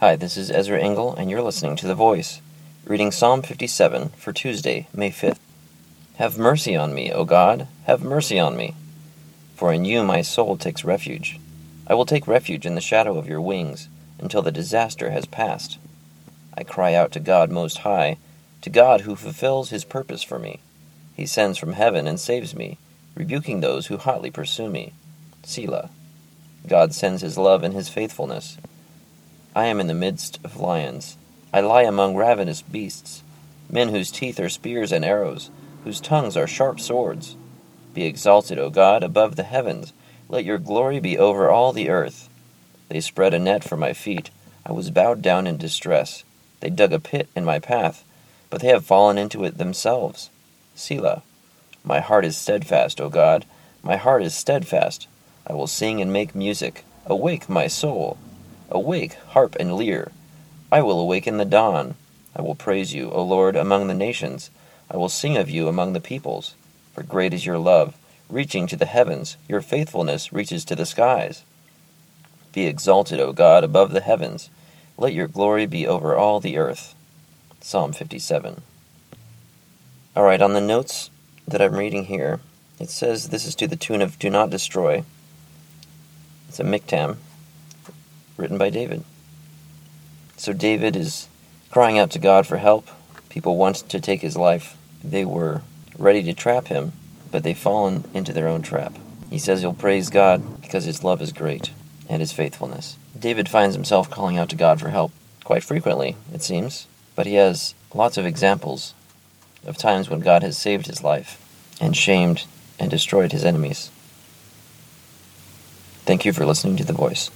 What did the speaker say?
Hi, this is Ezra Engel, and you're listening to The Voice, reading Psalm 57 for Tuesday, May 5th. Have mercy on me, O God, have mercy on me. For in you my soul takes refuge. I will take refuge in the shadow of your wings until the disaster has passed. I cry out to God Most High, to God who fulfills his purpose for me. He sends from heaven and saves me, rebuking those who hotly pursue me. Selah. God sends his love and his faithfulness. I am in the midst of lions. I lie among ravenous beasts, men whose teeth are spears and arrows, whose tongues are sharp swords. Be exalted, O God, above the heavens. Let your glory be over all the earth. They spread a net for my feet. I was bowed down in distress. They dug a pit in my path, but they have fallen into it themselves. Selah. My heart is steadfast, O God. My heart is steadfast. I will sing and make music. Awake, my soul. Awake, harp and lyre. I will awaken the dawn. I will praise you, O Lord, among the nations. I will sing of you among the peoples. For great is your love, reaching to the heavens. Your faithfulness reaches to the skies. Be exalted, O God, above the heavens. Let your glory be over all the earth. Psalm 57. All right, on the notes that I'm reading here, it says this is to the tune of Do Not Destroy. It's a miktam written by David. So David is crying out to God for help. People want to take his life. They were ready to trap him, but they've fallen into their own trap. He says he'll praise God because his love is great and his faithfulness. David finds himself calling out to God for help quite frequently, it seems, but he has lots of examples of times when God has saved his life and shamed and destroyed his enemies. Thank you for listening to The Voice.